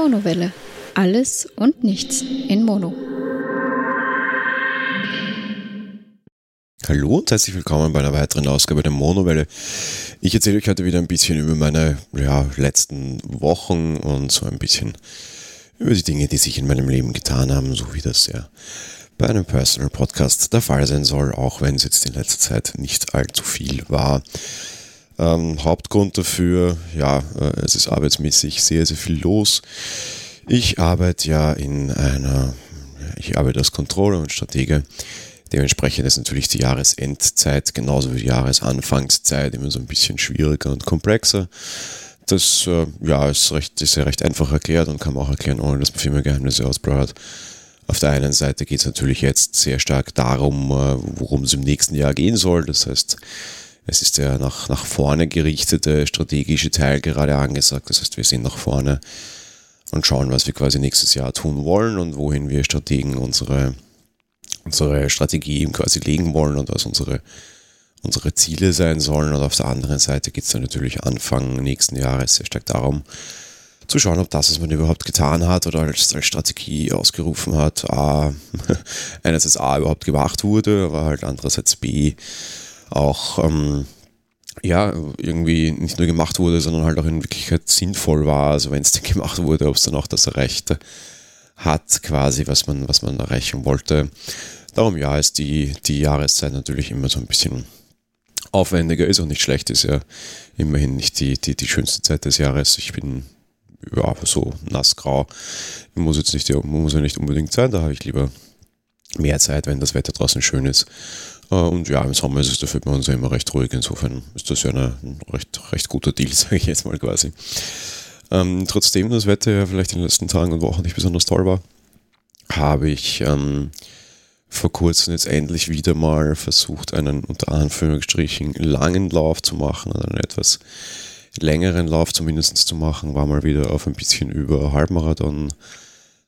Monowelle. Alles und nichts in Mono. Hallo und herzlich willkommen bei einer weiteren Ausgabe der Monowelle. Ich erzähle euch heute wieder ein bisschen über meine ja, letzten Wochen und so ein bisschen über die Dinge, die sich in meinem Leben getan haben, so wie das ja bei einem Personal Podcast der Fall sein soll, auch wenn es jetzt in letzter Zeit nicht allzu viel war. Ähm, Hauptgrund dafür, ja, äh, es ist arbeitsmäßig sehr, sehr viel los. Ich arbeite ja in einer, ich arbeite als Controller und Stratege. Dementsprechend ist natürlich die Jahresendzeit genauso wie die Jahresanfangszeit immer so ein bisschen schwieriger und komplexer. Das äh, ja, ist, recht, ist ja recht einfach erklärt und kann man auch erklären, ohne dass man Firmengeheimnisse ausplaudert. Auf der einen Seite geht es natürlich jetzt sehr stark darum, äh, worum es im nächsten Jahr gehen soll. Das heißt, es ist der nach, nach vorne gerichtete strategische Teil gerade angesagt. Das heißt, wir sehen nach vorne und schauen, was wir quasi nächstes Jahr tun wollen und wohin wir Strategen unsere, unsere Strategie quasi legen wollen und was unsere, unsere Ziele sein sollen. Und auf der anderen Seite geht es dann natürlich Anfang nächsten Jahres sehr stark darum, zu schauen, ob das, was man überhaupt getan hat oder als, als Strategie ausgerufen hat, A, einerseits A überhaupt gemacht wurde, aber halt andererseits B, auch ähm, ja, irgendwie nicht nur gemacht wurde, sondern halt auch in Wirklichkeit sinnvoll war. Also wenn es denn gemacht wurde, ob es dann auch das erreicht hat, quasi, was man, was man erreichen wollte. Darum ja, ist die, die Jahreszeit natürlich immer so ein bisschen aufwendiger, ist auch nicht schlecht, ist ja immerhin nicht die, die, die schönste Zeit des Jahres. Ich bin ja so nassgrau. Muss jetzt nicht, muss ja nicht unbedingt sein, da habe ich lieber mehr Zeit, wenn das Wetter draußen schön ist. Äh, und ja, im Sommer ist es dafür bei uns ja immer recht ruhig. Insofern ist das ja eine, ein recht, recht guter Deal, sage ich jetzt mal quasi. Ähm, trotzdem das Wetter ja vielleicht in den letzten Tagen und Wochen nicht besonders toll war, habe ich ähm, vor kurzem jetzt endlich wieder mal versucht, einen unter Anführungsstrichen langen Lauf zu machen, einen etwas längeren Lauf zumindest zu machen, war mal wieder auf ein bisschen über Halbmarathon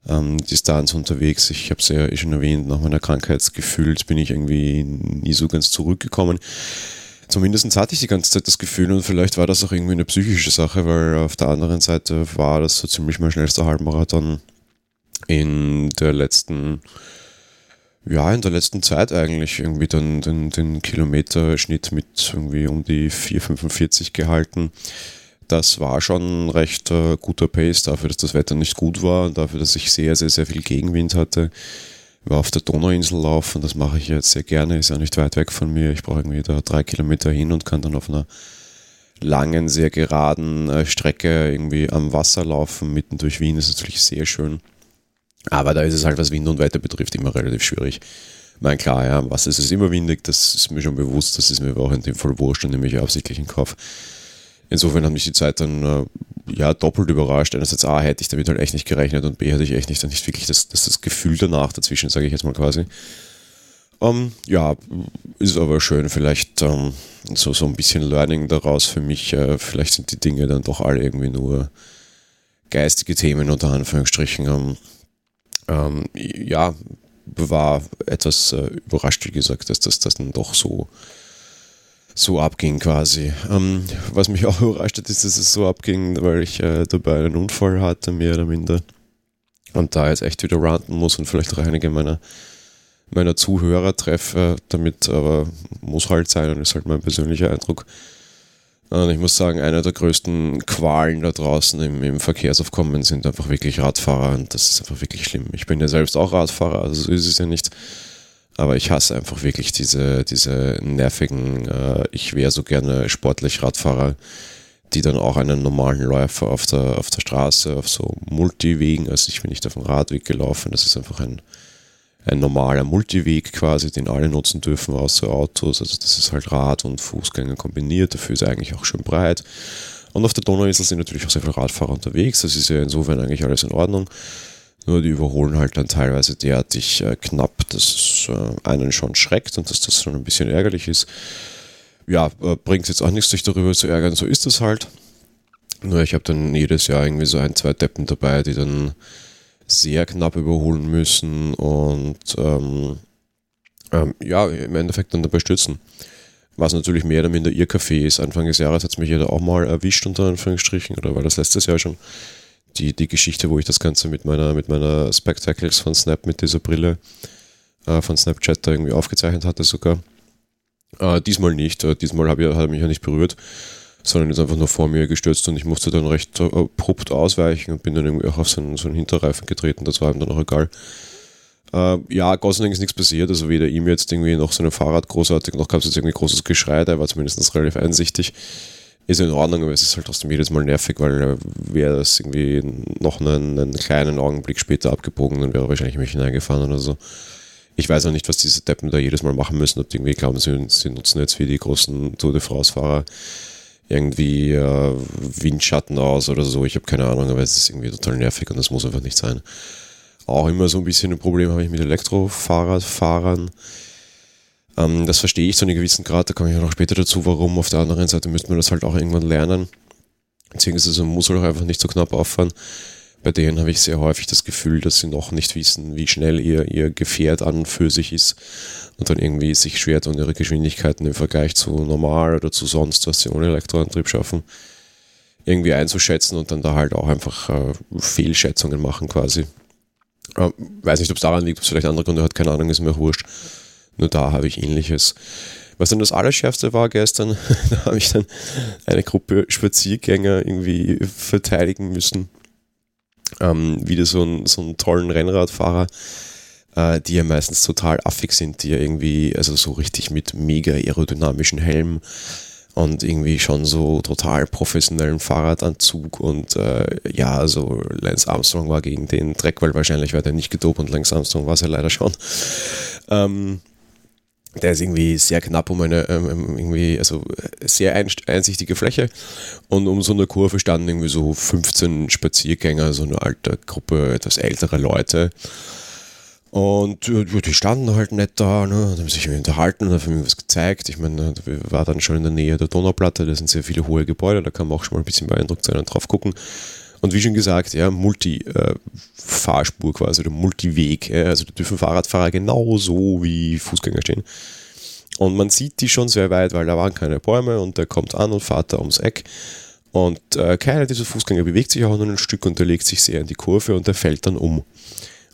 ähm, Distanz unterwegs. Ich habe es ja eh schon erwähnt, nach meiner Krankheit gefühlt bin ich irgendwie nie so ganz zurückgekommen. Zumindest hatte ich die ganze Zeit das Gefühl und vielleicht war das auch irgendwie eine psychische Sache, weil auf der anderen Seite war das so ziemlich mein schnellster Halbmarathon in der letzten, ja, in der letzten Zeit eigentlich irgendwie dann den, den Kilometerschnitt mit irgendwie um die 4,45 gehalten das war schon recht äh, guter Pace dafür, dass das Wetter nicht gut war und dafür, dass ich sehr, sehr, sehr viel Gegenwind hatte. Ich war auf der Donauinsel laufen, das mache ich jetzt sehr gerne, ist ja nicht weit weg von mir. Ich brauche irgendwie da drei Kilometer hin und kann dann auf einer langen, sehr geraden äh, Strecke irgendwie am Wasser laufen, mitten durch Wien, ist natürlich sehr schön. Aber da ist es halt, was Wind und Wetter betrifft, immer relativ schwierig. Ich meine, klar, ja, was ist es immer windig, das ist mir schon bewusst, das ist mir aber auch in dem Fall wurscht und nehme ich absichtlich in Kauf. Insofern hat mich die Zeit dann äh, ja doppelt überrascht. Einerseits A, hätte ich damit halt echt nicht gerechnet und B, hatte ich echt nicht, nicht wirklich das, das, das Gefühl danach dazwischen, sage ich jetzt mal quasi. Ähm, ja, ist aber schön. Vielleicht ähm, so, so ein bisschen Learning daraus für mich. Äh, vielleicht sind die Dinge dann doch alle irgendwie nur geistige Themen unter Anführungsstrichen. Ähm, ähm ja, war etwas äh, überrascht, wie gesagt, dass das, das dann doch so so abging quasi. Ähm, was mich auch überrascht hat, ist, dass es so abging, weil ich äh, dabei einen Unfall hatte, mehr oder minder. Und da jetzt echt wieder ranten muss und vielleicht auch einige meiner, meiner Zuhörer treffe, damit aber muss halt sein und ist halt mein persönlicher Eindruck. Und ich muss sagen, einer der größten Qualen da draußen im, im Verkehrsaufkommen sind einfach wirklich Radfahrer und das ist einfach wirklich schlimm. Ich bin ja selbst auch Radfahrer, also so ist es ja nicht. Aber ich hasse einfach wirklich diese, diese nervigen, äh, ich wäre so gerne sportlich Radfahrer, die dann auch einen normalen Läufer auf der, auf der Straße, auf so Multiwegen, also ich bin nicht auf dem Radweg gelaufen, das ist einfach ein, ein normaler Multiweg quasi, den alle nutzen dürfen, außer Autos. Also das ist halt Rad und Fußgänger kombiniert, dafür ist er eigentlich auch schön breit. Und auf der Donauinsel sind natürlich auch sehr viele Radfahrer unterwegs, das ist ja insofern eigentlich alles in Ordnung. Nur die überholen halt dann teilweise derartig äh, knapp, dass es äh, einen schon schreckt und dass das schon ein bisschen ärgerlich ist. Ja, äh, bringt jetzt auch nichts, sich darüber zu ärgern, so ist es halt. Nur ich habe dann jedes Jahr irgendwie so ein, zwei Deppen dabei, die dann sehr knapp überholen müssen und ähm, ähm, ja, im Endeffekt dann dabei stützen. Was natürlich mehr oder minder ihr Kaffee ist. Anfang des Jahres hat es mich jeder auch mal erwischt, unter Anführungsstrichen, oder war das letztes Jahr schon die, die Geschichte, wo ich das Ganze mit meiner, mit meiner Spectacles von Snap, mit dieser Brille äh, von Snapchat da irgendwie aufgezeichnet hatte sogar. Äh, diesmal nicht. Äh, diesmal hab ich, hat er mich ja nicht berührt, sondern ist einfach nur vor mir gestürzt und ich musste dann recht abrupt ausweichen und bin dann irgendwie auch auf so einen, so einen Hinterreifen getreten. Das war ihm dann auch egal. Äh, ja, Gott sei Dank ist nichts passiert. Also weder ihm jetzt irgendwie noch seinem Fahrrad großartig, noch gab es jetzt irgendwie großes Geschrei. Der war zumindest relativ einsichtig. Ist in Ordnung, aber es ist halt trotzdem jedes Mal nervig, weil wäre das irgendwie noch einen, einen, kleinen Augenblick später abgebogen, dann wäre er wahrscheinlich mich hineingefahren oder so. Ich weiß auch nicht, was diese Deppen da jedes Mal machen müssen, ob die irgendwie glauben, sie, sie nutzen jetzt wie die großen Tour de France-Fahrer irgendwie äh, Windschatten aus oder so. Ich habe keine Ahnung, aber es ist irgendwie total nervig und das muss einfach nicht sein. Auch immer so ein bisschen ein Problem habe ich mit Elektrofahrradfahrern. Ähm, das verstehe ich zu einem gewissen Grad, da komme ich ja noch später dazu, warum. Auf der anderen Seite müsste man das halt auch irgendwann lernen. Beziehungsweise man muss halt auch einfach nicht so knapp auffahren. Bei denen habe ich sehr häufig das Gefühl, dass sie noch nicht wissen, wie schnell ihr, ihr Gefährt an für sich ist und dann irgendwie sich schwer tun, ihre Geschwindigkeiten im Vergleich zu normal oder zu sonst, was sie ohne Elektroantrieb schaffen, irgendwie einzuschätzen und dann da halt auch einfach äh, Fehlschätzungen machen quasi. Äh, weiß nicht, ob es daran liegt, ob es vielleicht andere Gründe hat, keine Ahnung, ist mir wurscht. Nur da habe ich ähnliches. Was dann das Allerschärfste war gestern, da habe ich dann eine Gruppe Spaziergänger irgendwie verteidigen müssen. Ähm, wieder so, ein, so einen tollen Rennradfahrer, äh, die ja meistens total affig sind, die ja irgendwie, also so richtig mit mega aerodynamischen Helm und irgendwie schon so total professionellen Fahrradanzug und äh, ja, also Lance Armstrong war gegen den Dreck, weil wahrscheinlich war der nicht gedopt und Lance Armstrong war es ja leider schon. Ähm, der ist irgendwie sehr knapp um eine ähm, ähm irgendwie, also sehr einsichtige Fläche und um so eine Kurve standen irgendwie so 15 Spaziergänger, so eine alte Gruppe etwas ältere Leute und ja, die standen halt nicht da, ne, haben sich unterhalten und haben mir was gezeigt. Ich meine, wir waren dann schon in der Nähe der Donauplatte, da sind sehr viele hohe Gebäude, da kann man auch schon mal ein bisschen beeindruckt sein und drauf gucken. Und wie schon gesagt, ja, Multi-Fahrspur äh, quasi, oder Multiweg. Ja, also da dürfen Fahrradfahrer genauso wie Fußgänger stehen. Und man sieht die schon sehr weit, weil da waren keine Bäume und der kommt an und fährt da ums Eck. Und äh, keiner dieser Fußgänger bewegt sich auch nur ein Stück und der legt sich sehr in die Kurve und der fällt dann um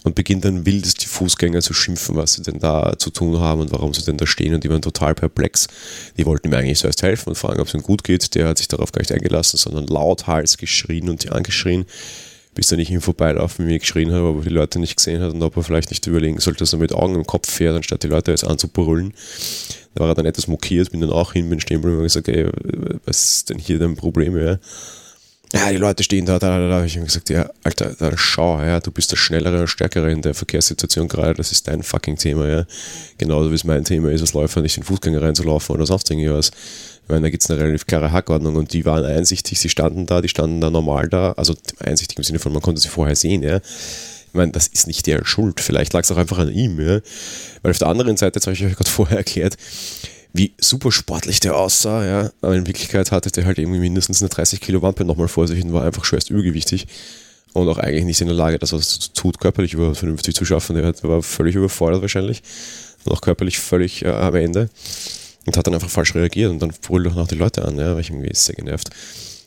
und beginnt dann wildest die Fußgänger zu schimpfen, was sie denn da zu tun haben und warum sie denn da stehen und die waren total perplex. Die wollten ihm eigentlich zuerst helfen und fragen, ob es ihm gut geht. Der hat sich darauf gar nicht eingelassen, sondern lauthals geschrien und die angeschrien, bis er nicht ihm vorbeilaufen, wie er geschrien hat, aber die Leute nicht gesehen hat und ob er vielleicht nicht überlegen sollte, dass er mit Augen im Kopf fährt, anstatt die Leute jetzt anzubrüllen. Da war er dann etwas mokiert, bin dann auch hin, bin stehen geblieben und gesagt, ey, was ist denn hier dein Problem, ja? Ja, die Leute stehen da, da, da, da. Ich habe gesagt, ja, Alter, da, schau, ja, du bist der Schnellere und Stärkere in der Verkehrssituation gerade, das ist dein fucking Thema, ja. Genauso wie es mein Thema ist, als Läufer nicht in Fußgänger reinzulaufen oder sonst irgendwas. Ich meine, da gibt es eine relativ klare Hackordnung und die waren einsichtig, sie standen da, die standen da normal da, also einsichtig im Sinne von, man konnte sie vorher sehen, ja. Ich meine, das ist nicht der Schuld, vielleicht lag es auch einfach an ihm, ja. Weil auf der anderen Seite, jetzt habe ich euch gerade vorher erklärt, wie super sportlich der aussah, ja. Aber in Wirklichkeit hatte der halt irgendwie mindestens eine 30 Kilo Wampe nochmal vor sich und war einfach schwerst übergewichtig. Und auch eigentlich nicht in der Lage, das was tut, körperlich über vernünftig zu schaffen. Der war völlig überfordert wahrscheinlich. Und auch körperlich völlig äh, am Ende. Und hat dann einfach falsch reagiert und dann brüllt auch noch die Leute an, ja, war ich irgendwie sehr genervt.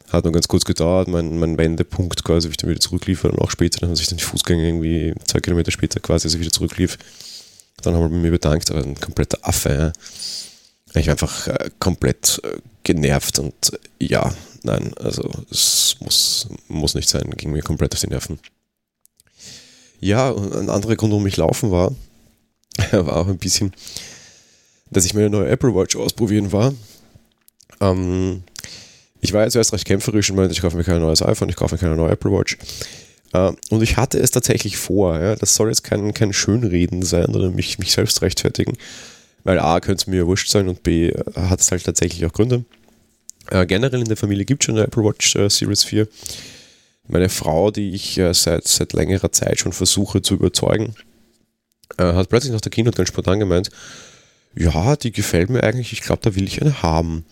Hat nur ganz kurz gedauert, mein, mein Wendepunkt quasi, wie ich dann wieder zurücklief und auch später, dann haben sich dann die Fußgänger irgendwie zwei Kilometer später quasi, als ich wieder zurücklief, dann haben wir mir bedankt, aber ein kompletter Affe, ja. Ich war einfach äh, komplett äh, genervt und äh, ja, nein, also es muss, muss nicht sein, ging mir komplett auf die Nerven. Ja, und ein anderer Grund, warum ich laufen war, war auch ein bisschen, dass ich meine neue Apple Watch ausprobieren war. Ähm, ich war jetzt erst recht kämpferisch und meinte, ich kaufe mir kein neues iPhone, ich kaufe mir keine neue Apple Watch. Äh, und ich hatte es tatsächlich vor. Ja? Das soll jetzt kein, kein Schönreden sein oder mich, mich selbst rechtfertigen. Weil A, könnte es mir wurscht sein und B, äh, hat es halt tatsächlich auch Gründe. Äh, generell in der Familie gibt es schon eine Apple Watch äh, Series 4. Meine Frau, die ich äh, seit, seit längerer Zeit schon versuche zu überzeugen, äh, hat plötzlich nach der Keynote ganz spontan gemeint, ja, die gefällt mir eigentlich, ich glaube, da will ich eine haben.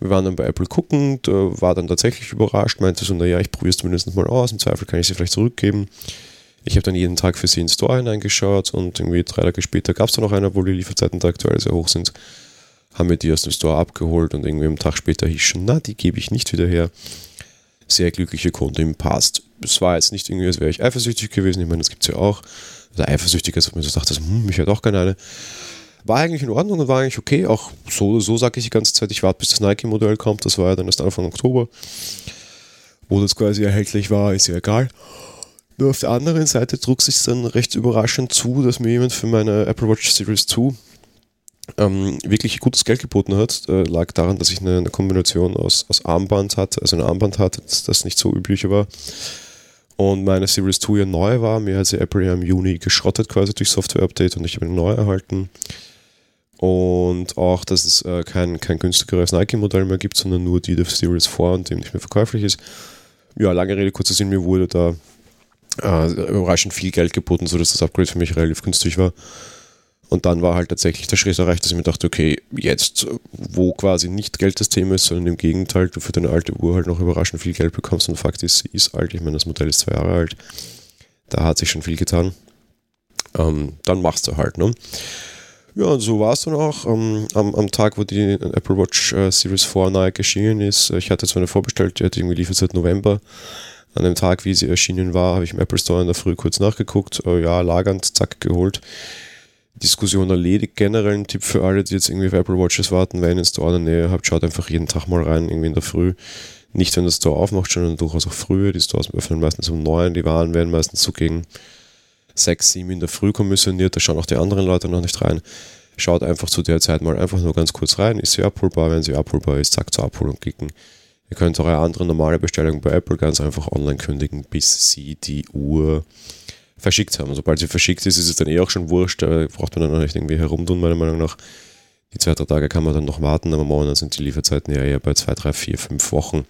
Wir waren dann bei Apple gucken, war dann tatsächlich überrascht, meinte so, naja, ich probiere es zumindest mal aus, im Zweifel kann ich sie vielleicht zurückgeben. Ich habe dann jeden Tag für sie in den Store hineingeschaut und irgendwie drei Tage später gab es dann noch eine, wo die Lieferzeiten da aktuell sehr hoch sind. Haben wir die aus dem Store abgeholt und irgendwie einen Tag später hieß schon, na, die gebe ich nicht wieder her. sehr glückliche Kundin, passt. Es war jetzt nicht irgendwie, als wäre ich eifersüchtig gewesen, ich meine, das gibt es ja auch. Also eifersüchtig, als ob man so sagt, also, hm, mich hat auch keine eine. War eigentlich in Ordnung und war eigentlich okay. Auch so, so sage ich die ganze Zeit, ich warte, bis das Nike-Modell kommt. Das war ja dann erst Anfang Oktober. Wo das quasi erhältlich war, ist ja egal. Nur auf der anderen Seite trug sich dann recht überraschend zu, dass mir jemand für meine Apple Watch Series 2 ähm, wirklich gutes Geld geboten hat. Äh, lag daran, dass ich eine, eine, Kombination aus, aus Armband hatte, also ein Armband hatte, das, das nicht so üblich war. Und meine Series 2 ja neu war. Mir hat sie Apple ja im Juni geschrottet quasi durch Software-Update und ich habe eine neue erhalten. Und auch, dass es äh, kein, kein günstigeres Nike-Modell mehr gibt, sondern nur die der Series 4 und dem nicht mehr verkäuflich ist. Ja, lange Rede, kurzer Sinn, mir wurde da äh, überraschend viel Geld geboten, sodass das Upgrade für mich relativ günstig war. Und dann war halt tatsächlich der Schritt erreicht, dass ich mir dachte, okay, jetzt, wo quasi nicht Geld das Thema ist, sondern im Gegenteil, du für deine alte Uhr halt noch überraschend viel Geld bekommst und Fakt ist, sie ist alt. Ich meine, das Modell ist zwei Jahre alt. Da hat sich schon viel getan. Ähm, dann machst du halt, ne? Ja, und so war es dann auch. Ähm, am, am, Tag, wo die Apple Watch äh, Series 4 neu erschienen ist, ich hatte zwar eine vorbestellt, die hatte irgendwie liefert seit November. An dem Tag, wie sie erschienen war, habe ich im Apple Store in der Früh kurz nachgeguckt, äh, ja, lagernd, zack, geholt. Diskussion erledigt. Generell ein Tipp für alle, die jetzt irgendwie auf Apple Watches warten, wenn ihr einen Store in der Nähe habt, schaut einfach jeden Tag mal rein, irgendwie in der Früh. Nicht, wenn der Store aufmacht, sondern durchaus auch früher. Die Stores öffnen meistens um neun, die Waren werden meistens so gegen sechs, sieben in der Früh kommissioniert, da schauen auch die anderen Leute noch nicht rein. Schaut einfach zu der Zeit mal einfach nur ganz kurz rein. Ist sie abholbar? Wenn sie abholbar ist, zack zur Abholung klicken. Ihr könnt eure andere normale Bestellung bei Apple ganz einfach online kündigen, bis sie die Uhr verschickt haben. Sobald sie verschickt ist, ist es dann eh auch schon wurscht. Da braucht man dann auch nicht irgendwie herumtun, meiner Meinung nach. Die zwei, drei Tage kann man dann noch warten, aber momentan sind die Lieferzeiten ja eher bei zwei, drei, vier, fünf Wochen.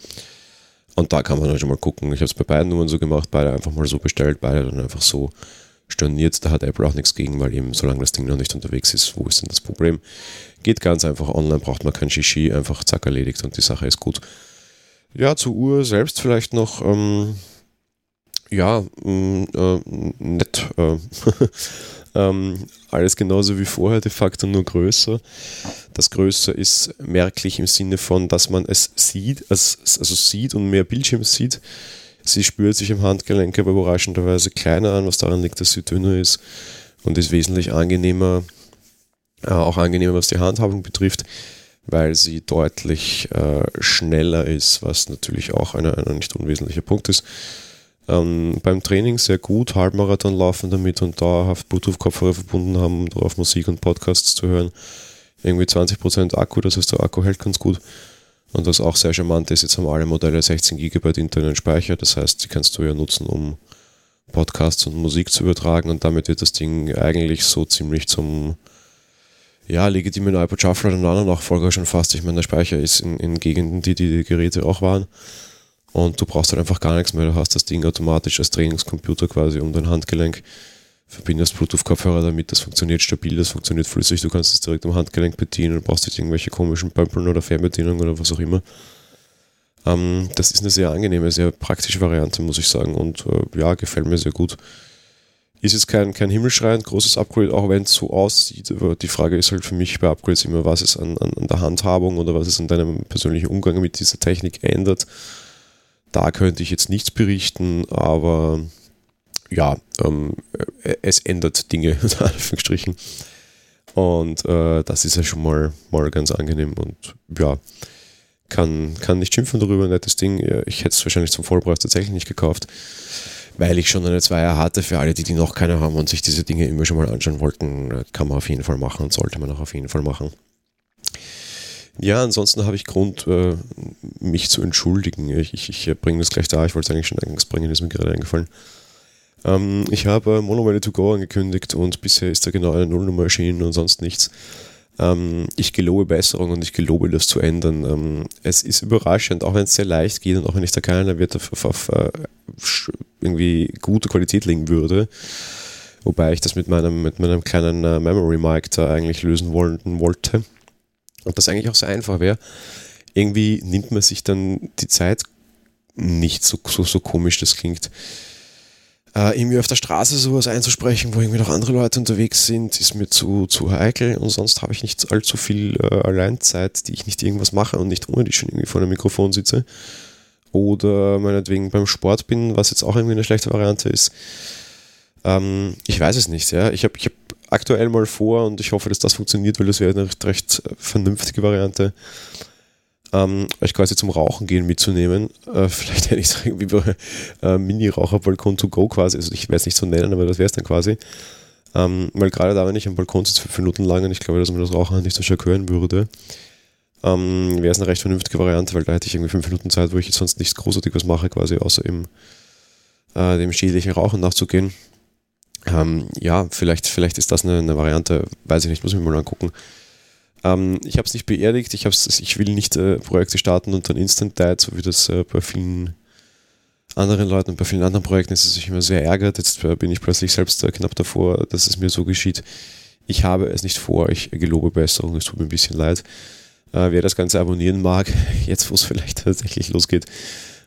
Und da kann man dann schon mal gucken. Ich habe es bei beiden Nummern so gemacht, beide einfach mal so bestellt, beide dann einfach so storniert. Da hat Apple auch nichts gegen, weil eben solange das Ding noch nicht unterwegs ist, wo ist denn das Problem? Geht ganz einfach online, braucht man kein Shishi, einfach zack erledigt und die Sache ist gut. Ja, zur Uhr selbst vielleicht noch. Ähm, ja, mm, äh, nett. Äh, ähm, alles genauso wie vorher, de facto nur größer. Das Größer ist merklich im Sinne von, dass man es sieht, also sieht und mehr Bildschirm sieht. Sie spürt sich im Handgelenk aber überraschenderweise kleiner an, was daran liegt, dass sie dünner ist und ist wesentlich angenehmer, äh, auch angenehmer, was die Handhabung betrifft, weil sie deutlich äh, schneller ist, was natürlich auch ein nicht unwesentlicher Punkt ist. Ähm, beim Training sehr gut, Halbmarathon laufen damit und dauerhaft Bluetooth-Kopfhörer verbunden haben, um darauf Musik und Podcasts zu hören. Irgendwie 20% Akku, das heißt der Akku hält ganz gut. Und was auch sehr charmant ist, jetzt haben alle Modelle 16 GB internen Speicher, das heißt, die kannst du ja nutzen, um Podcasts und Musik zu übertragen und damit wird das Ding eigentlich so ziemlich zum ja, legitimen iPod Shuffle und anderen Nachfolger schon fast. Ich meine, der Speicher ist in, in Gegenden, die die Geräte auch waren und du brauchst halt einfach gar nichts mehr. Du hast das Ding automatisch als Trainingscomputer quasi um dein Handgelenk. Verbindest Bluetooth-Kopfhörer damit, das funktioniert stabil, das funktioniert flüssig, du kannst es direkt am Handgelenk bedienen und brauchst nicht irgendwelche komischen Pömpeln oder Fernbedienung oder was auch immer. Ähm, das ist eine sehr angenehme, sehr praktische Variante, muss ich sagen. Und äh, ja, gefällt mir sehr gut. Ist jetzt kein, kein himmelschreiend großes Upgrade, auch wenn es so aussieht. Aber die Frage ist halt für mich bei Upgrades immer, was es an, an, an der Handhabung oder was es an deinem persönlichen Umgang mit dieser Technik ändert. Da könnte ich jetzt nichts berichten, aber ja, ähm, äh, es ändert Dinge, in Anführungsstrichen. Und äh, das ist ja schon mal, mal ganz angenehm und ja, kann, kann nicht schimpfen darüber, nettes Ding. Ich hätte es wahrscheinlich zum Vollpreis tatsächlich nicht gekauft, weil ich schon eine Zweier hatte. Für alle, die die noch keine haben und sich diese Dinge immer schon mal anschauen wollten, kann man auf jeden Fall machen und sollte man auch auf jeden Fall machen. Ja, ansonsten habe ich Grund, äh, mich zu entschuldigen. Ich, ich, ich bringe das gleich da, ich wollte es eigentlich schon eingangs bringen, ist mir gerade eingefallen. Ähm, ich habe Monomele to Go angekündigt und bisher ist da genau eine Nullnummer erschienen und sonst nichts. Ähm, ich gelobe Besserung und ich gelobe das zu ändern. Ähm, es ist überraschend, auch wenn es sehr leicht geht und auch wenn ich da keiner Wert auf, auf, auf uh, irgendwie gute Qualität legen würde. Wobei ich das mit meinem, mit meinem kleinen uh, Memory Mic da eigentlich lösen wollen, wollte und das eigentlich auch so einfach wäre, irgendwie nimmt man sich dann die Zeit nicht so, so, so komisch das klingt. Äh, irgendwie auf der Straße sowas einzusprechen, wo irgendwie noch andere Leute unterwegs sind, ist mir zu, zu heikel und sonst habe ich nicht allzu viel äh, Alleinzeit, die ich nicht irgendwas mache und nicht ohne die schon irgendwie vor einem Mikrofon sitze. oder meinetwegen beim Sport bin, was jetzt auch irgendwie eine schlechte Variante ist. Ähm, ich weiß es nicht, ja. Ich habe ich hab aktuell mal vor und ich hoffe, dass das funktioniert, weil das wäre eine recht, recht vernünftige Variante, ähm, euch quasi zum Rauchen gehen mitzunehmen. Äh, vielleicht hätte ich es irgendwie bei äh, Mini-Raucherbalkon to go quasi, also ich werde es nicht so nennen, aber das wäre es dann quasi. Ähm, weil gerade da, wenn ich am Balkon sitze fünf Minuten lang und ich glaube, dass man das Rauchen nicht so stark hören würde, ähm, wäre es eine recht vernünftige Variante, weil da hätte ich irgendwie fünf Minuten Zeit, wo ich jetzt sonst nichts großartig was mache, quasi außer im äh, dem schädlichen Rauchen nachzugehen. Ähm, ja, vielleicht, vielleicht ist das eine, eine, Variante, weiß ich nicht, muss ich mir mal angucken. Ähm, ich habe es nicht beerdigt, ich, ich will nicht äh, Projekte starten und dann Instant Diet, so wie das äh, bei vielen anderen Leuten und bei vielen anderen Projekten ist es sich immer sehr ärgert. Jetzt äh, bin ich plötzlich selbst äh, knapp davor, dass es mir so geschieht. Ich habe es nicht vor, ich gelobe Besserung, es tut mir ein bisschen leid. Äh, wer das Ganze abonnieren mag, jetzt wo es vielleicht tatsächlich losgeht,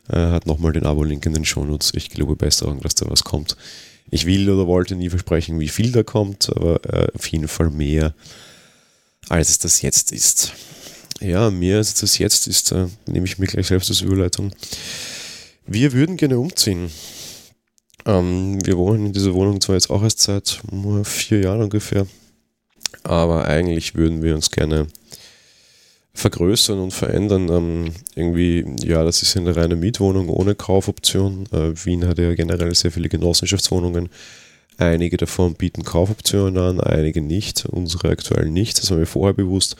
äh, hat nochmal den Abo-Link in den Shownotes. Ich gelobe Besserung, dass da was kommt. Ich will oder wollte nie versprechen, wie viel da kommt, aber äh, auf jeden Fall mehr, als es das jetzt ist. Ja, mehr als es das jetzt ist, äh, nehme ich mir gleich selbst als Überleitung. Wir würden gerne umziehen. Ähm, wir wohnen in dieser Wohnung zwar jetzt auch erst seit vier Jahren ungefähr, aber eigentlich würden wir uns gerne vergrößern und verändern. Ähm, irgendwie, ja, das ist eine reine Mietwohnung ohne Kaufoption. Äh, Wien hat ja generell sehr viele Genossenschaftswohnungen. Einige davon bieten Kaufoptionen an, einige nicht. Unsere aktuell nicht, das war mir vorher bewusst.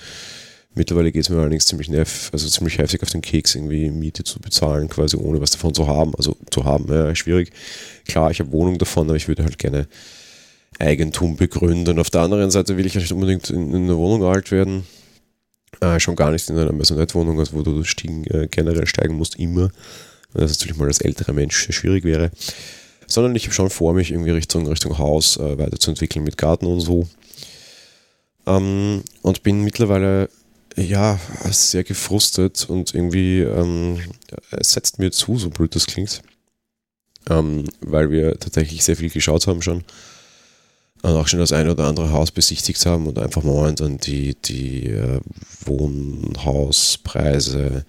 Mittlerweile geht es mir allerdings ziemlich nerv, also ziemlich heftig auf den Keks, irgendwie Miete zu bezahlen, quasi ohne was davon zu haben. Also zu haben, ja, schwierig. Klar, ich habe Wohnung davon, aber ich würde halt gerne Eigentum begründen. Auf der anderen Seite will ich nicht unbedingt in, in einer Wohnung alt werden äh, schon gar nicht in einer Maisonette-Wohnung, also wo du Stiegen äh, generell steigen musst, immer. Das natürlich mal als älterer Mensch schwierig wäre. Sondern ich habe schon vor, mich irgendwie Richtung, Richtung Haus äh, weiterzuentwickeln mit Garten und so. Ähm, und bin mittlerweile ja sehr gefrustet und irgendwie ähm, es setzt mir zu, so blöd das klingt. Ähm, weil wir tatsächlich sehr viel geschaut haben schon und auch schon das eine oder andere Haus besichtigt haben und einfach mal dann die, die äh, Wohnhauspreise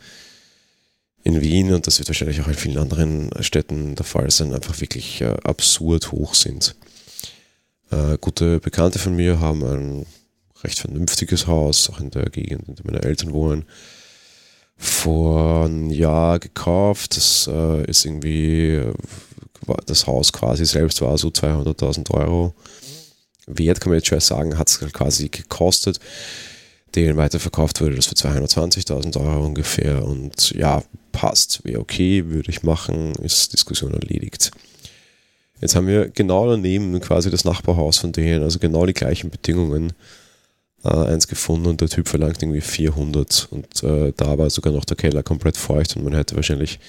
in Wien und das wird wahrscheinlich auch in vielen anderen Städten der Fall sein, einfach wirklich äh, absurd hoch sind. Äh, gute Bekannte von mir haben ein recht vernünftiges Haus, auch in der Gegend, in der meine Eltern wohnen, vor einem Jahr gekauft. Das äh, ist irgendwie, äh, das Haus quasi selbst war so 200.000 Euro Wert kann man jetzt schwer sagen, hat es quasi gekostet. Den weiterverkauft wurde das für 220.000 Euro ungefähr und ja, passt, wäre okay, würde ich machen, ist Diskussion erledigt. Jetzt haben wir genau daneben quasi das Nachbarhaus von denen, also genau die gleichen Bedingungen, äh, eins gefunden und der Typ verlangt irgendwie 400 und äh, da war sogar noch der Keller komplett feucht und man hätte wahrscheinlich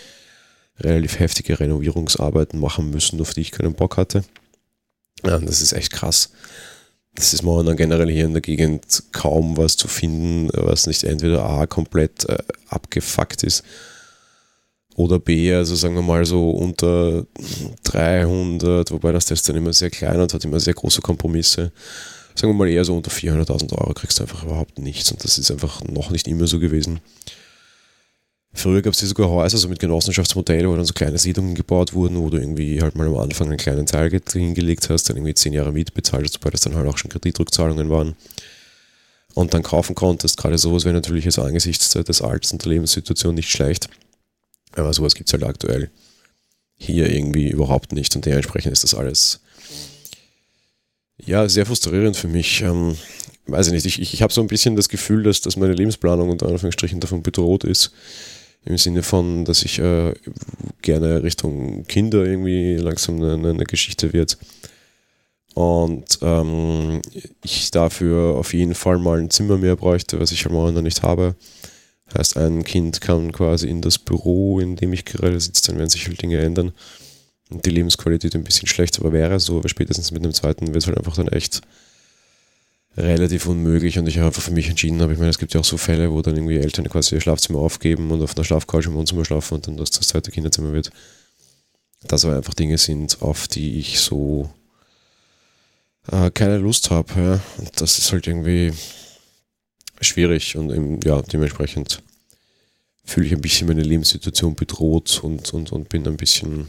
relativ heftige Renovierungsarbeiten machen müssen, auf die ich keinen Bock hatte. Ja, das ist echt krass. Das ist momentan generell hier in der Gegend kaum was zu finden, was nicht entweder A komplett äh, abgefuckt ist oder B, also sagen wir mal so unter 300, wobei das ist dann immer sehr klein und hat immer sehr große Kompromisse. Sagen wir mal eher so unter 400.000 Euro kriegst du einfach überhaupt nichts und das ist einfach noch nicht immer so gewesen. Früher gab es hier sogar Häuser so mit Genossenschaftsmodellen, wo dann so kleine Siedlungen gebaut wurden, wo du irgendwie halt mal am Anfang einen kleinen Teil hingelegt hast, dann irgendwie zehn Jahre Miete bezahlt hast, wobei das dann halt auch schon Kreditrückzahlungen waren. Und dann kaufen konntest. Gerade sowas wäre natürlich jetzt angesichts des Alters und der Lebenssituation nicht schlecht. Aber sowas gibt es halt aktuell hier irgendwie überhaupt nicht. Und dementsprechend ist das alles ja sehr frustrierend für mich. Ähm, weiß ich nicht, ich, ich, ich habe so ein bisschen das Gefühl, dass, dass meine Lebensplanung unter Anführungsstrichen davon bedroht ist im Sinne von, dass ich äh, gerne Richtung Kinder irgendwie langsam eine, eine Geschichte wird. Und ähm, ich dafür auf jeden Fall mal ein Zimmer mehr bräuchte, was ich am Morgen noch nicht habe. Heißt, ein Kind kann quasi in das Büro, in dem ich gerade sitze, dann werden sich halt Dinge ändern. Und die Lebensqualität ein bisschen schlechter wäre so, aber spätestens mit dem zweiten wird es halt einfach dann echt relativ unmöglich und ich habe einfach für mich entschieden habe, ich meine, es gibt ja auch so Fälle, wo dann irgendwie Eltern quasi ihr Schlafzimmer aufgeben und auf einer Schlafcouch im Wohnzimmer schlafen und dann das das zweite Kinderzimmer wird. Das aber einfach Dinge sind, auf die ich so äh, keine Lust habe. Ja? Und das ist halt irgendwie schwierig und eben, ja, dementsprechend fühle ich ein bisschen meine Lebenssituation bedroht und, und, und bin ein bisschen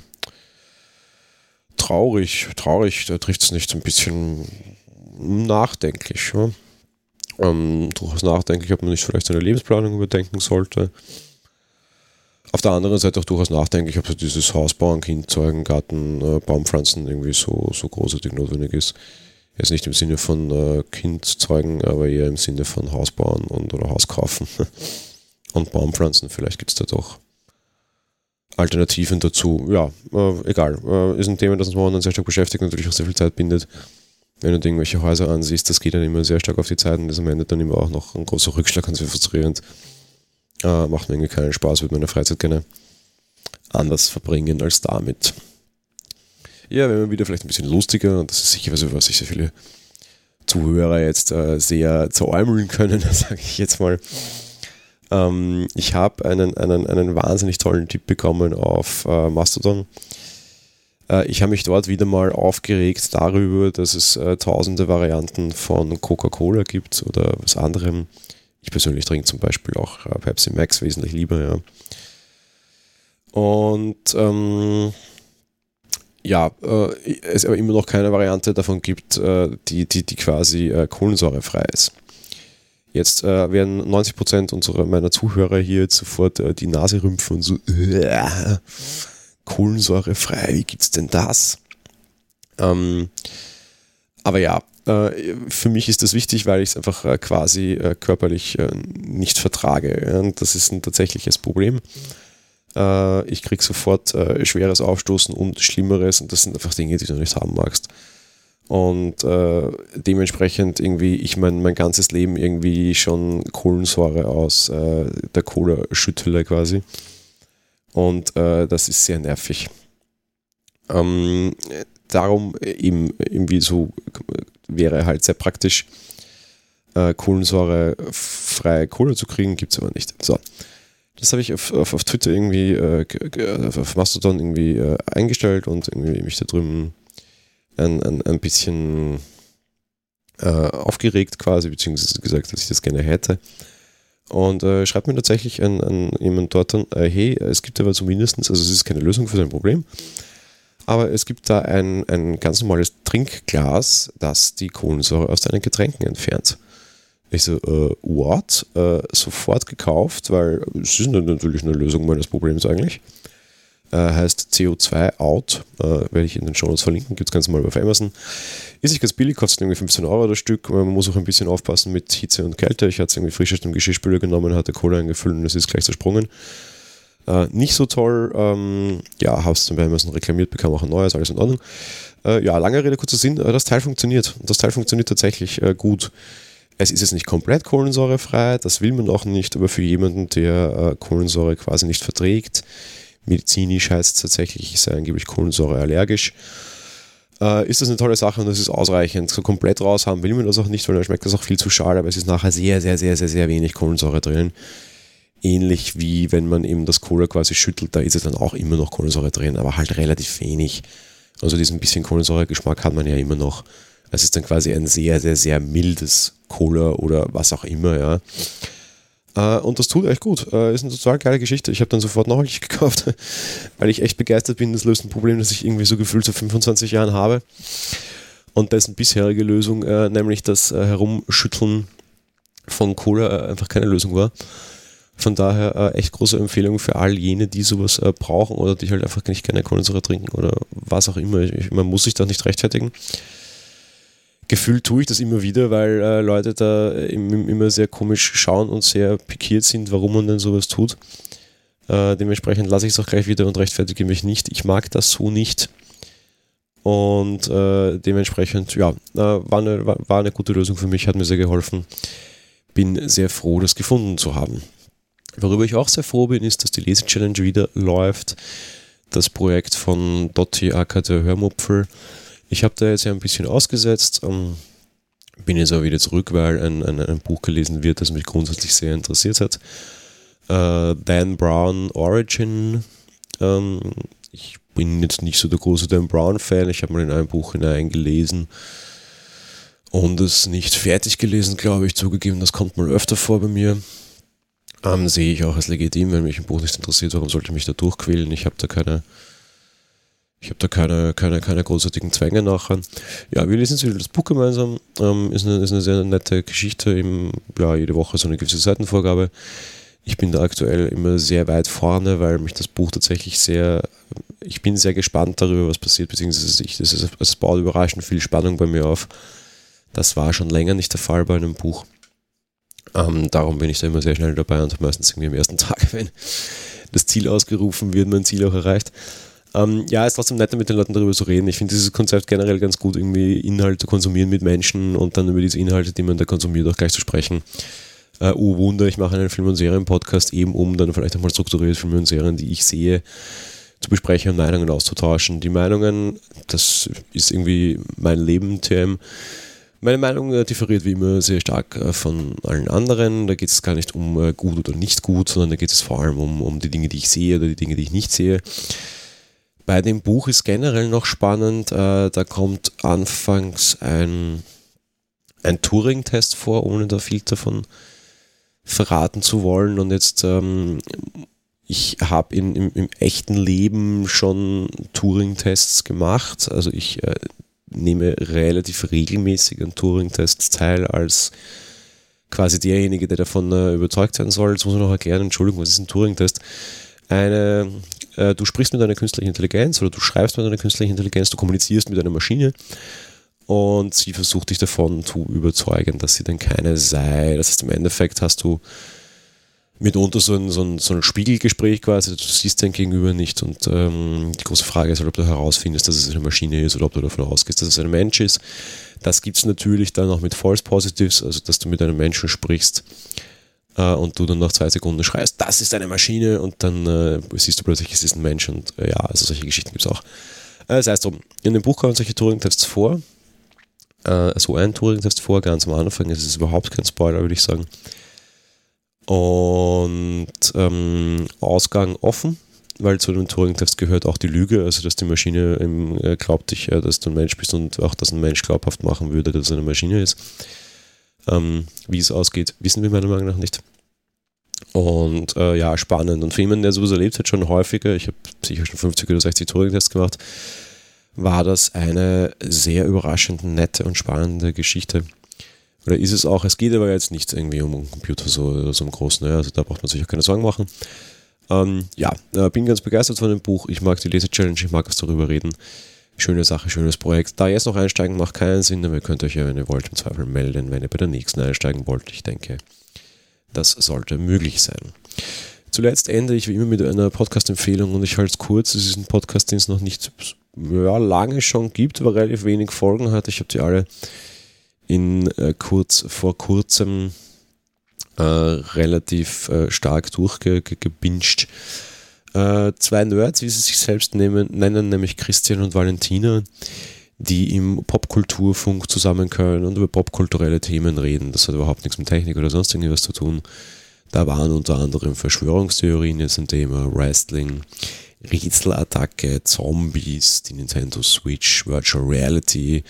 traurig. Traurig, da trifft es nicht, ein bisschen nachdenklich. Ja? Ähm, durchaus nachdenklich, ob man nicht vielleicht seine Lebensplanung überdenken sollte. Auf der anderen Seite auch durchaus nachdenklich, ob so dieses Hausbauen, Kind zeugen, Garten, äh, Baumpflanzen irgendwie so, so großartig notwendig ist. Jetzt nicht im Sinne von äh, Kind zeugen, aber eher im Sinne von Hausbauen und oder Haus kaufen und Baumpflanzen. Vielleicht gibt es da doch Alternativen dazu. Ja, äh, egal. Äh, ist ein Thema, das uns momentan sehr stark beschäftigt und natürlich auch sehr viel Zeit bindet. Wenn du irgendwelche Häuser ansiehst, das geht dann immer sehr stark auf die Zeit und das am Ende dann immer auch noch ein großer Rückschlag und sehr frustrierend. Äh, macht mir irgendwie keinen Spaß, würde meine Freizeit gerne anders verbringen als damit. Ja, wenn wir wieder vielleicht ein bisschen lustiger, und das ist sicher was, was sich sehr viele Zuhörer jetzt äh, sehr zeräumeln können, sage ich jetzt mal. Ähm, ich habe einen, einen, einen wahnsinnig tollen Tipp bekommen auf äh, Mastodon. Äh, ich habe mich dort wieder mal aufgeregt darüber, dass es äh, tausende Varianten von Coca-Cola gibt oder was anderem. Ich persönlich trinke zum Beispiel auch äh, Pepsi Max wesentlich lieber, ja. Und ähm, ja, äh, es aber immer noch keine Variante davon gibt, äh, die, die, die quasi äh, kohlensäurefrei ist. Jetzt werden 90% unserer meiner Zuhörer hier jetzt sofort die Nase rümpfen und so, kohlensäurefrei, wie gibt's denn das? Ähm, aber ja, äh, für mich ist das wichtig, weil ich es einfach äh, quasi äh, körperlich nicht vertrage. Das ist ein tatsächliches Problem. ich kriege sofort schweres Aufstoßen und Schlimmeres und das sind einfach Dinge, die du nicht haben magst. Und dementsprechend irgendwie, ich mein, mein ganzes Leben irgendwie schon Kohlensäure aus der Cola schüttele quasi. Und äh, das ist sehr nervig. Ähm, darum eben irgendwie so wäre halt sehr praktisch, äh, kohlensäurefreie Kohle zu kriegen, gibt es aber nicht. So. Das habe ich auf, auf, auf, Twitter irgendwie, äh, auf Mastodon irgendwie äh, eingestellt und irgendwie mich da drüben ein, ein, ein bisschen äh, aufgeregt quasi, beziehungsweise gesagt, dass ich das gerne hätte. Und äh, schreibt mir tatsächlich an, an jemand dort dann, äh, hey, es gibt aber zumindest, also es ist keine Lösung für sein Problem, aber es gibt da ein, ein ganz normales Trinkglas, das die Kohlensäure aus deinen Getränken entfernt. Ich so, äh, what? Äh, sofort gekauft, weil es ist natürlich eine Lösung meines Problems eigentlich. Äh, heißt CO2 Out, äh, werde ich in den Show Notes verlinken, gibt es ganz normal auf Amazon. Ist nicht ganz billig, kostet irgendwie 15 Euro das Stück. Man muss auch ein bisschen aufpassen mit Hitze und Kälte. Ich hatte es irgendwie frisch aus dem Geschirrspüler genommen, hatte Cola eingefüllt und es ist gleich zersprungen. Äh, nicht so toll. Ähm, ja, habe es dann bei Amazon reklamiert, bekam auch ein neues, alles in Ordnung. Äh, ja, lange Rede, kurzer Sinn, äh, das Teil funktioniert. Das Teil funktioniert tatsächlich äh, gut. Es ist jetzt nicht komplett kohlensäurefrei, das will man auch nicht, aber für jemanden, der Kohlensäure quasi nicht verträgt, medizinisch heißt es tatsächlich, ich sei angeblich kohlensäureallergisch, äh, ist das eine tolle Sache und das ist ausreichend. So komplett raus haben will man das auch nicht, weil dann schmeckt das auch viel zu schade, aber es ist nachher sehr, sehr, sehr, sehr, sehr wenig Kohlensäure drin ähnlich wie wenn man eben das Cola quasi schüttelt, da ist es dann auch immer noch Kohlensäure drin, aber halt relativ wenig. Also diesen bisschen Kohlensäuregeschmack hat man ja immer noch. Es ist dann quasi ein sehr, sehr, sehr mildes Cola oder was auch immer, ja. Äh, und das tut echt gut. Äh, ist eine total geile Geschichte. Ich habe dann sofort nachhaltig gekauft, weil ich echt begeistert bin. Das löst ein Problem, das ich irgendwie so gefühlt seit 25 Jahren habe. Und dessen bisherige Lösung, äh, nämlich das Herumschütteln von Cola, einfach keine Lösung war. Von daher echt große Empfehlung für all jene, die sowas brauchen oder die halt einfach nicht gerne Kohlensäure trinken oder was auch immer. Man muss sich da nicht rechtfertigen. Gefühlt tue ich das immer wieder, weil äh, Leute da immer sehr komisch schauen und sehr pikiert sind, warum man denn sowas tut. Äh, dementsprechend lasse ich es auch gleich wieder und rechtfertige mich nicht. Ich mag das so nicht. Und äh, dementsprechend, ja, äh, war eine, war eine gute Lösung für mich, hat mir sehr geholfen. Bin sehr froh, das gefunden zu haben. Worüber ich auch sehr froh bin, ist, dass die Lese-Challenge wieder läuft. Das Projekt von Dotti Acker, der Hörmupfel. Ich habe da jetzt ja ein bisschen ausgesetzt. Ähm, bin jetzt auch wieder zurück, weil ein, ein, ein, Buch gelesen wird, das mich grundsätzlich sehr interessiert hat. Äh, Dan Brown Origin. Ähm, ich bin jetzt nicht so der große Dan Brown-Fan. Ich habe mal in ein Buch hineingelesen und es nicht fertig gelesen, glaube ich, zugegeben. Das kommt mal öfter vor bei mir. Ähm, sehe ich auch als legitim, wenn mich ein Buch nicht interessiert, warum sollte ich mich da durchquälen? Ich habe da keine, ich habe da keine, keine, keine großartigen Zwänge nachher. Ja, wir lesen jetzt das Buch gemeinsam. Ähm, ist, eine, ist eine sehr nette Geschichte. Eben, ja, jede Woche so eine gewisse Seitenvorgabe. Ich bin da aktuell immer sehr weit vorne, weil mich das Buch tatsächlich sehr, ich bin sehr gespannt darüber, was passiert, beziehungsweise ich, das ist, es baut überraschend viel Spannung bei mir auf. Das war schon länger nicht der Fall bei einem Buch. Ähm, darum bin ich da immer sehr schnell dabei und meistens irgendwie am ersten Tag, wenn das Ziel ausgerufen wird, mein Ziel auch erreicht. Ähm, ja, es ist trotzdem netter mit den Leuten darüber zu reden. Ich finde dieses Konzept generell ganz gut, irgendwie Inhalte zu konsumieren mit Menschen und dann über diese Inhalte, die man da konsumiert, auch gleich zu sprechen. Äh, oh Wunder, ich mache einen Film- und Serien-Podcast eben, um dann vielleicht auch mal strukturiert Filme und Serien, die ich sehe, zu besprechen und Meinungen auszutauschen. Die Meinungen, das ist irgendwie mein Leben, TM. Meine Meinung äh, differiert wie immer sehr stark äh, von allen anderen. Da geht es gar nicht um äh, gut oder nicht gut, sondern da geht es vor allem um, um die Dinge, die ich sehe oder die Dinge, die ich nicht sehe. Bei dem Buch ist generell noch spannend, äh, da kommt anfangs ein, ein Turing-Test vor, ohne da viel davon verraten zu wollen. Und jetzt, ähm, ich habe im, im, echten Leben schon Turing-Tests gemacht. Also ich äh, nehme relativ regelmäßig an Turing-Tests teil als quasi derjenige, der davon äh, überzeugt sein soll. Jetzt muss man noch erklären, Entschuldigung, was ist ein Turing-Test? Eine äh, du sprichst mit einer künstlichen Intelligenz oder du schreibst mit einer künstlichen Intelligenz, du kommunizierst mit einer Maschine und sie versucht dich davon zu überzeugen, dass sie denn keine sei. Das heißt, im Endeffekt hast du mitunter so ein, so ein, so ein Spiegelgespräch quasi, du siehst dein Gegenüber nicht und ähm, die große Frage ist halt, ob du herausfindest, dass es eine Maschine ist oder ob du davon ausgehst, dass es ein Mensch ist. Das gibt es natürlich dann auch mit False Positives, also dass du mit einem Menschen sprichst, äh, und du dann nach zwei Sekunden schreist, das ist eine Maschine und dann äh, siehst du plötzlich, es ist ein Mensch und äh, ja, also solche Geschichten gibt es auch. Äh, das heißt so, in dem Buch kommen solche Turing-Tests vor, äh, so ein Turing-Test vor, ganz am Anfang, es ist überhaupt kein Spoiler, würde ich sagen. Und ähm, Ausgang offen, weil zu dem Turing-Test gehört auch die Lüge, also dass die Maschine ähm, glaubt dich, äh, dass du ein Mensch bist und auch, dass ein Mensch glaubhaft machen würde, dass es eine Maschine ist. Ähm, wie es ausgeht, wissen wir meiner Meinung nach nicht. Und äh, ja, spannend. Und für jemanden, der sowas erlebt hat, schon häufiger, ich habe sicher schon 50 oder 60 Turing-Tests gemacht, war das eine sehr überraschend nette und spannende Geschichte. Oder ist es auch, es geht aber jetzt nicht irgendwie um einen Computer so, so im Großen, ne? also da braucht man sich auch keine Sorgen machen. Ähm, ja, äh, bin ganz begeistert von dem Buch. Ich mag die Leser-Challenge, ich mag es darüber reden schöne Sache, schönes Projekt. Da jetzt noch einsteigen macht keinen Sinn, aber ihr könnt euch ja, wenn ihr wollt, im Zweifel melden, wenn ihr bei der nächsten einsteigen wollt. Ich denke, das sollte möglich sein. Zuletzt ende ich wie immer mit einer Podcast-Empfehlung und ich halte es kurz. Es ist ein Podcast, den es noch nicht ja, lange schon gibt, aber relativ wenig Folgen hat. Ich habe die alle in äh, kurz vor kurzem äh, relativ äh, stark durchgebinged. Äh, zwei Nerds, wie sie sich selbst nehmen, nennen, nämlich Christian und Valentina, die im Popkulturfunk zusammen können und über popkulturelle Themen reden. Das hat überhaupt nichts mit Technik oder sonst irgendwas zu tun. Da waren unter anderem Verschwörungstheorien jetzt ein Thema, Wrestling, Rätselattacke, Zombies, die Nintendo Switch, Virtual Reality,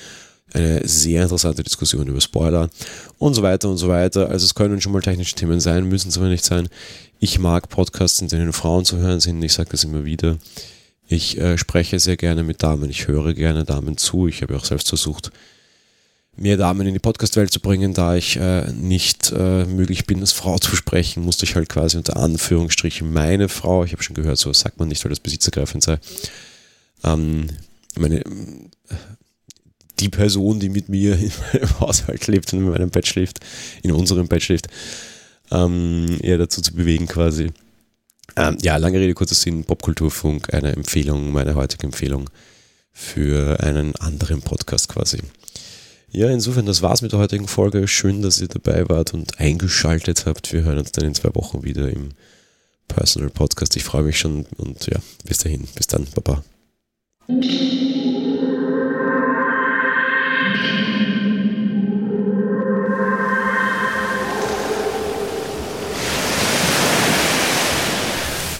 eine sehr interessante Diskussion über Spoiler und so weiter und so weiter. Also es können schon mal technische Themen sein, müssen es aber nicht sein. Ich mag Podcasts, in denen Frauen zu hören sind. Ich sage das immer wieder. Ich äh, spreche sehr gerne mit Damen. Ich höre gerne Damen zu. Ich habe auch selbst versucht, mehr Damen in die Podcast-Welt zu bringen. Da ich äh, nicht äh, möglich bin, als Frau zu sprechen, musste ich halt quasi unter Anführungsstrichen meine Frau, ich habe schon gehört, so sagt man nicht, weil das besitzergreifend sei, ähm, meine, die Person, die mit mir in meinem Haushalt lebt und in meinem Bett schläft, in unserem Bett schläft, ähm, eher dazu zu bewegen quasi. Ähm, ja, lange Rede, kurzer Sinn, Popkulturfunk, eine Empfehlung, meine heutige Empfehlung für einen anderen Podcast quasi. Ja, insofern, das war's mit der heutigen Folge. Schön, dass ihr dabei wart und eingeschaltet habt. Wir hören uns dann in zwei Wochen wieder im Personal Podcast. Ich freue mich schon und ja, bis dahin. Bis dann. Baba.